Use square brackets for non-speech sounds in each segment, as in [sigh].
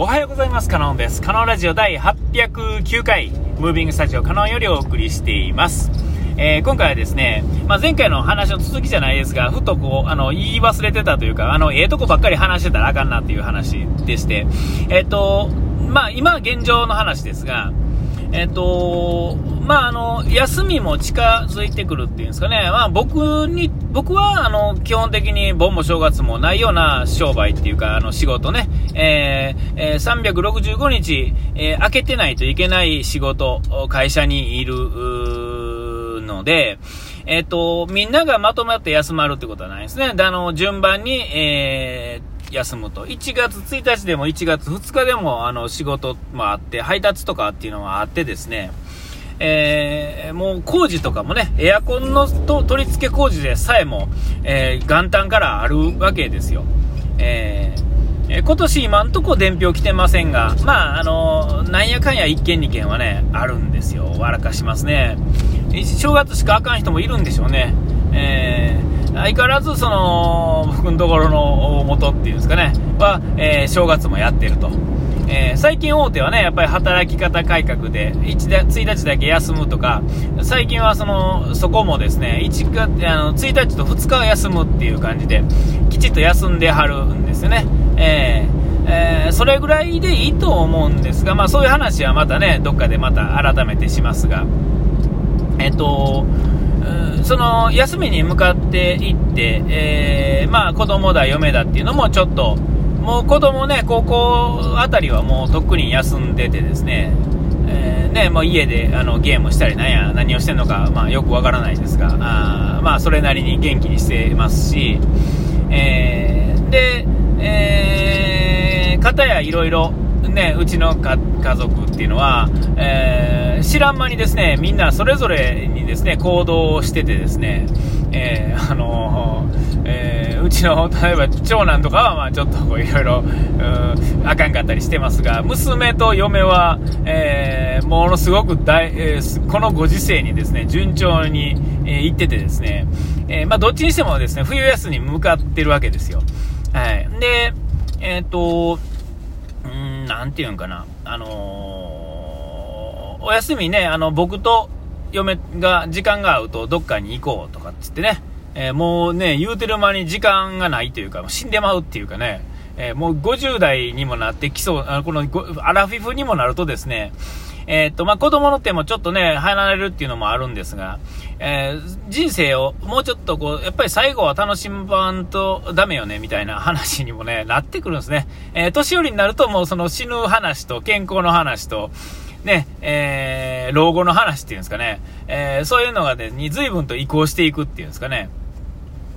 おはようございます。カノンです。カノンラジオ第809回、ムービングスタジオカノンよりお送りしています。えー、今回はですね、まあ、前回の話の続きじゃないですが、ふとこう、あの、言い忘れてたというか、あの、ええー、とこばっかり話してたらあかんなっていう話でして、えっ、ー、と、まあ、今現状の話ですが、えっ、と、まあ、あの、休みも近づいてくるっていうんですかね、まあ、僕に、僕は、あの、基本的に盆も正月もないような商売っていうか、あの、仕事ね、えー、えー、365日、えー、開けてないといけない仕事、会社にいる、ので、えっ、と、みんながまとまって休まるってことはないですね。あの、順番に、えー、休むと。1月1日でも1月2日でもあの仕事もあって、配達とかっていうのはあってですね、えー、もう工事とかもね、エアコンのと取り付け工事でさえも、えー、元旦からあるわけですよ。えー、え今年今んとこ伝票来てませんが、まあ、あのなんやかんや1件2件はね、あるんですよ。笑かしますね。正月しかあかん人もいるんでしょうね。えー相変わらずその僕のところの大元っていうんですかねは、えー、正月もやってると、えー、最近大手はねやっぱり働き方改革で 1, 1日だけ休むとか最近はそのそこもですね 1, 月あの1日と2日は休むっていう感じできちっと休んではるんですよね、えーえー、それぐらいでいいと思うんですが、まあ、そういう話はまたねどっかでまた改めてしますが。えっ、とその休みに向かっていって、えー、まあ子供だ、嫁だっていうのもちょっと、もう子供ね、高校あたりはもうとっくに休んでてですね、えー、ね、もう家であのゲームしたりなんや、何をしてるのか、まあ、よくわからないですが、あまあそれなりに元気にしてますし、えー、で、えー、方やいろいろ、ね、うちの家族っていうのは、えー、知らん間にですね、みんなそれぞれにですね、行動をしててですね、えー、あのえー、うちの、例えば長男とかは、まあちょっとこういろいろ、あかんかったりしてますが、娘と嫁は、えー、ものすごく大、えー、このご時世にですね、順調に、えー、行っててですね、えー、まあどっちにしてもですね、冬休みに向かってるわけですよ。はい。で、えっ、と、なんていうんかな、あのー、お休みね、あの、僕と嫁が時間が合うとどっかに行こうとかっつってね、えー、もうね、言うてる間に時間がないというか、死んでまうっていうかね、えー、もう50代にもなってきそう、あこのアラフィフにもなるとですね、え、っと、まあ、子供の手もちょっとね、離れるっていうのもあるんですが、えー、人生をもうちょっとこう、やっぱり最後は楽しむばんとダメよね、みたいな話にもね、[laughs] なってくるんですね。えー、年寄りになるともうその死ぬ話と健康の話と、ね、えー、老後の話っていうんですかね、え、そういうのがね、に随分と移行していくっていうんですかね。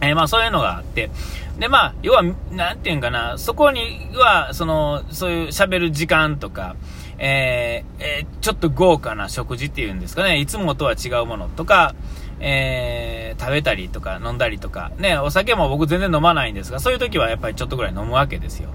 え、まあそういうのがあって、で、まあ、要は、なんていうんかな、そこには、その、そういう喋る時間とか、えー、えー、ちょっと豪華な食事っていうんですかね、いつもとは違うものとか、えー、食べたりとか飲んだりとか、ね、お酒も僕全然飲まないんですが、そういう時はやっぱりちょっとぐらい飲むわけですよ。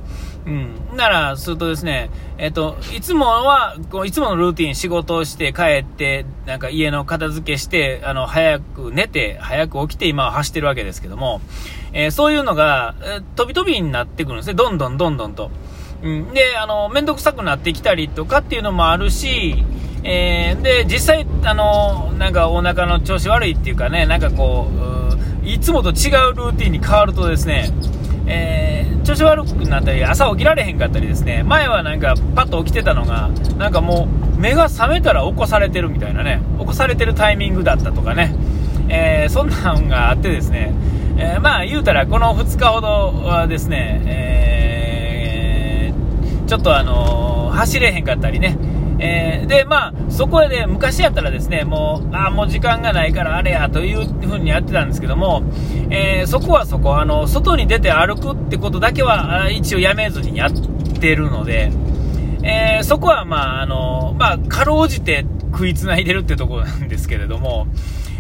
うん。なら、するとですね、えっ、と、いつもは、こういつものルーティン、仕事をして帰って、なんか家の片付けして、あの、早く寝て、早く起きて今は走ってるわけですけども、え、そういうのが、えー、飛び飛びになってくるんですね。どんどんどんどんと。うん。で、あの、めんどくさくなってきたりとかっていうのもあるし、えー、で、実際、あの、なんかお腹の調子悪いっていうかね、なんかこう、いつもと違うルーティンに変わるとですね、えー、調子悪くなったり、朝起きられへんかったりですね、前はなんかパッと起きてたのが、なんかもう目が覚めたら起こされてるみたいなね、起こされてるタイミングだったとかね、えー、そんなんがあってですね、え、まあ言うたらこの2日ほどはですね、え、ちょっとあの走れへんかったりね、えー、で、まあ、そこで、昔やったらですね、もう、あもう時間がないからあれやというふうにやってたんですけども、えー、そこはそこ、あの、外に出て歩くってことだけは、一応やめずにやってるので、えー、そこは、まあ、あの、まあ、かろうじて食いつないでるってとこなんですけれども、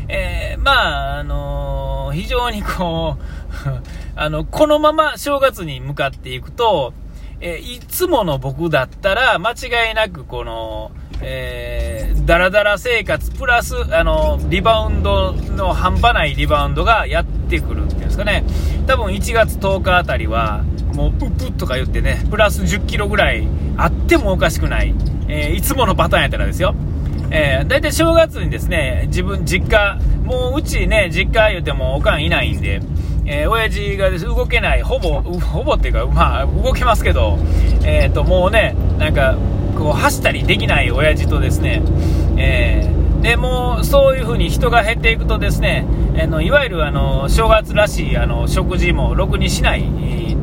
え、まあ、あの非常にこう [laughs] あの、このまま正月に向かっていくと、えいつもの僕だったら、間違いなくこの、えー、だらだら生活、プラス、あの、リバウンドの半端ないリバウンドがやってくるっていうんですかね。多分1月10日あたりは、もう、うぷとか言ってね、プラス10キロぐらいあってもおかしくない、えー、いつものパターンやったらですよ。えー、大体正月にですね、自分、実家、もううちね、実家言うてもおかんいないんで、えー、親父がです動けない、ほぼ、ほぼっていうか、まあ、動けますけど、えっ、ー、と、もうね、なんか、こう、走ったりできない親父とですね、えー、でもうそういうふうに人が減っていくとですね、あのいわゆるあの正月らしいあの食事もろくにしない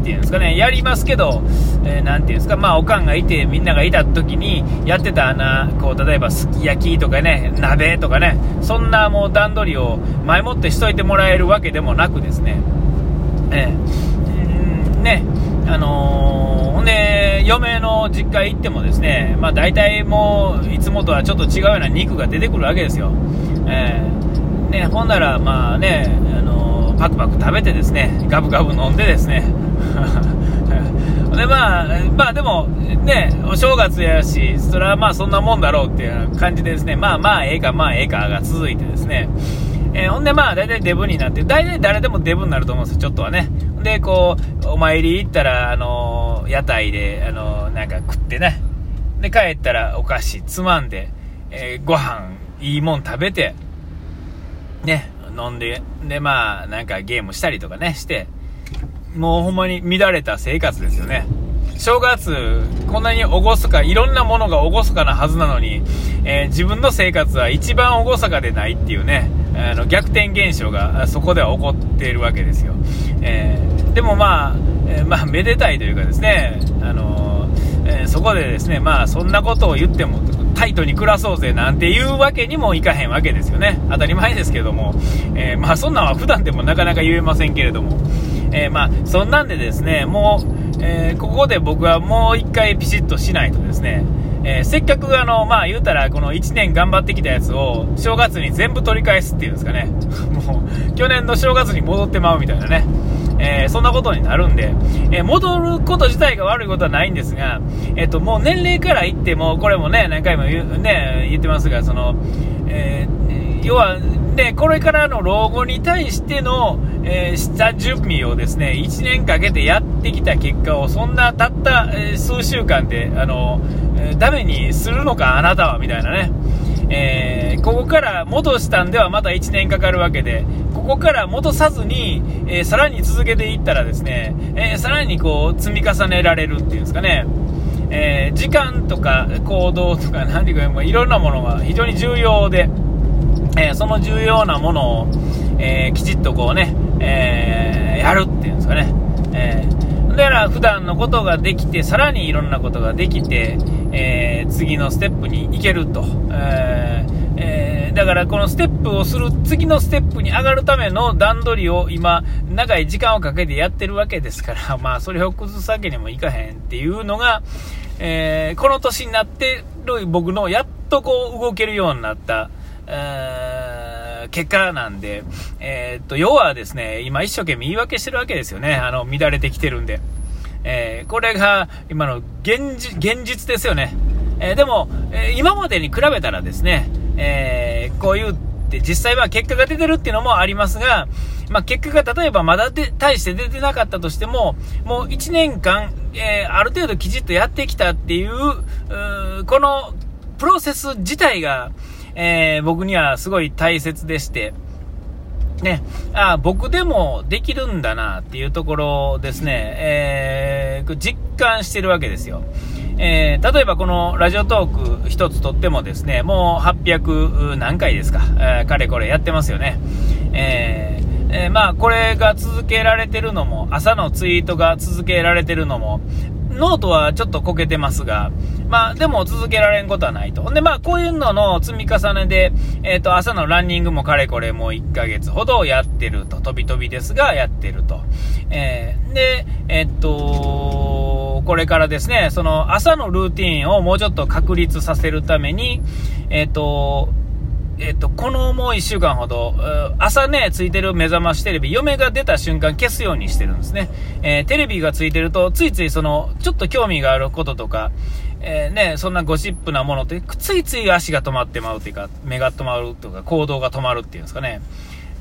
ていうんですかね、やりますけど、えー、ていうんですか、まあ、おかんがいて、みんながいた時にやってたな、こう、例えばすき焼きとかね、鍋とかね、そんなもう段取りを前もってしといてもらえるわけでもなくですね、えー、ね、あのー、ほんで、嫁の実家行ってもですね、まあ、大体もう、いつもとはちょっと違うような肉が出てくるわけですよ。えー、ね、ほんなら、まあね、あのー、パクパク食べてですね、ガブガブ飲んでですね、[laughs] でまあ、まあでも、ね、お正月やし、それはまあそんなもんだろうっていう感じでですね、まあまあええか、まあええかが続いてですね、えー、ほんでまあ大体デブになって、大体誰でもデブになると思うんですよ、ちょっとはね。で、こう、お参り行ったら、あのー、屋台で、あのー、なんか食ってね、で、帰ったらお菓子つまんで、えー、ご飯、いいもん食べて、ね、飲んで、で、まあ、なんかゲームしたりとかね、して、もうほんまに乱れた生活ですよね。正月、こんなに厳か、いろんなものが厳かなはずなのに、えー、自分の生活は一番厳かでないっていうね、あの逆転現象がそこでは起こっているわけですよ。えー、でもまあ、えー、まあ、めでたいというかですね、あのえそこでですね、まあ、そんなことを言っても、タイトに暮らそうぜなんていうわけにもいかへんわけですよね。当たり前ですけども。えまあ、そんなんは普段でもなかなか言えませんけれども。えまあ、そんなんでですね、もう、えここで僕はもう一回ピシッとしないとですね、えー、せっかくあの、まあ言うたら、この1年頑張ってきたやつを、正月に全部取り返すっていうんですかね。[laughs] もう、去年の正月に戻ってまうみたいなね。えー、そんなことになるんで、えー、戻ること自体が悪いことはないんですが、えっ、と、もう年齢から言っても、これもね、何回も言,、ね、言ってますが、その、え要は、ね、これからの老後に対しての、えー、下準備をですね、1年かけてやってきた結果を、そんなたった、えー、数週間で、あの、えー、ダメにするのか、あなたは、みたいなね。えー、ここから戻したんではまた1年かかるわけで、ここから戻さずに、えー、さらに続けていったらですね、えー、さらにこう積み重ねられるっていうんですかね、え時間とか行動とか何ていうか、いろんなものが非常に重要で、えー、その重要なものを、えー、きちっとこうね、えー、やるっていうんですかね。えー、だから普段のことができて、さらにいろんなことができて、え次のステップに行けると。ええだからこのステップをする、次のステップに上がるための段取りを今、長い時間をかけてやってるわけですから、[laughs] まあそれを崩すわけにもいかへんっていうのが、えこの年になってる僕のやっとこう動けるようになった、えー、結果なんで、えー、っと、要はですね、今一生懸命言い訳してるわけですよね。あの、乱れてきてるんで。えー、これが今の現実現実ですよね。えー、でも、えー、今までに比べたらですね、えこういうって実際は結果が出てるっていうのもありますが、まあ、結果が例えばまだで大して出てなかったとしても、もう1年間、えある程度きちっとやってきたっていう、うこのプロセス自体が、えー、僕にはすごい大切でして、ね、あ僕でもできるんだなっていうところですね、えー、実感してるわけですよ。えー、例えばこのラジオトーク一つとってもですね、もう800何回ですか、えー、かれこれやってますよね。えー、えー、まあこれが続けられてるのも、朝のツイートが続けられてるのも、ノートはちょっとこけてますが、まあ、でも続けられんことはないと。で、まあ、こういうのの積み重ねで、えっ、ー、と、朝のランニングもかれこれもう1ヶ月ほどやってると。飛び飛びですが、やってると。えー、で、えっ、と、これからですね、その朝のルーティンをもうちょっと確立させるために、えっ、と、えっと、このもう1週間ほど、朝ね、ついてる目覚ましテレビ、嫁が出た瞬間消すようにしてるんですね。えー、テレビがついてると、ついついその、ちょっと興味があることとか、えー、ね、そんなゴシップなものって、ついつい足が止まってまうというか、目が止まるとか、行動が止まるっていうんですかね。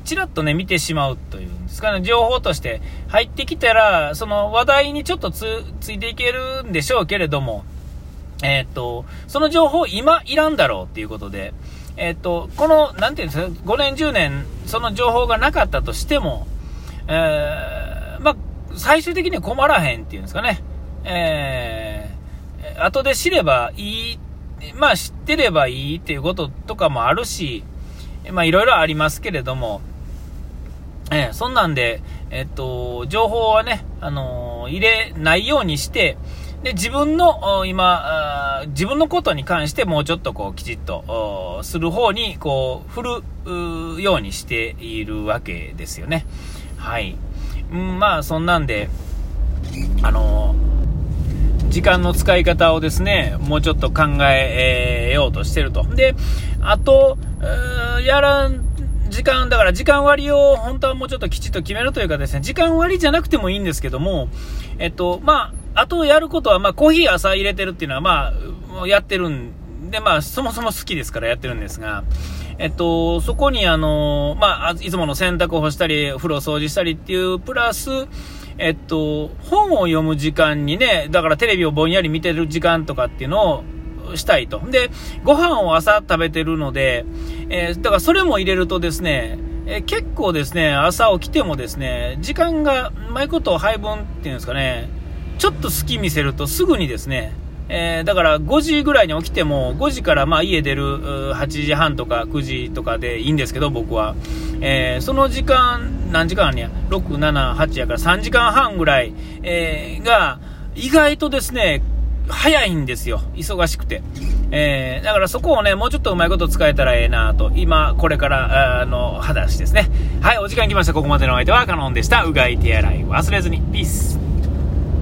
ちらっとね、見てしまうというんですかね、情報として入ってきたら、その話題にちょっとつ、いていけるんでしょうけれども、えー、っと、その情報今いらんだろうっていうことで、えー、っと、この、なんていうんですか、5年、10年、その情報がなかったとしても、えー、まあ、最終的には困らへんっていうんですかね、えー、後で知ればいい、まあ知ってればいいっていうこととかもあるし、まあいろいろありますけれども、えー、そんなんで、えっと、情報はね、あのー、入れないようにして、で、自分の、今、自分のことに関してもうちょっとこう、きちっと、する方に、こう、振るようにしているわけですよね。はい。うん、まあ、そんなんで、あの時間の使い方をですね、もうちょっと考えようとしてると。で、あと、やらん、時間、だから時間割を本当はもうちょっときちっと決めるというかですね、時間割じゃなくてもいいんですけども、えっと、まあ、あとやることは、まあ、コーヒー朝入れてるっていうのは、まあ、やってるんで、まあ、そもそも好きですからやってるんですが、えっと、そこにあの、まあ、いつもの洗濯を干したり、風呂掃除したりっていう、プラス、えっと、本を読む時間にね、だからテレビをぼんやり見てる時間とかっていうのをしたいと。で、ご飯を朝食べてるので、えー、だからそれも入れるとですね、えー、結構ですね、朝起きてもですね、時間がうまいことを配分っていうんですかね、ちょっと好き見せるとすぐにですね、えー、だから5時ぐらいに起きても、5時からまあ家出る8時半とか9時とかでいいんですけど、僕は。えー、その時間、何時間あるんや ?6、7、8やから3時間半ぐらい、えー、が、意外とですね、早いんですよ。忙しくて。えー、だからそこをね、もうちょっとうまいこと使えたらええなと、今、これから、あの、話ですね。はい、お時間来ました。ここまでのお相手はカノンでした。うがい手洗い忘れずに。ピース。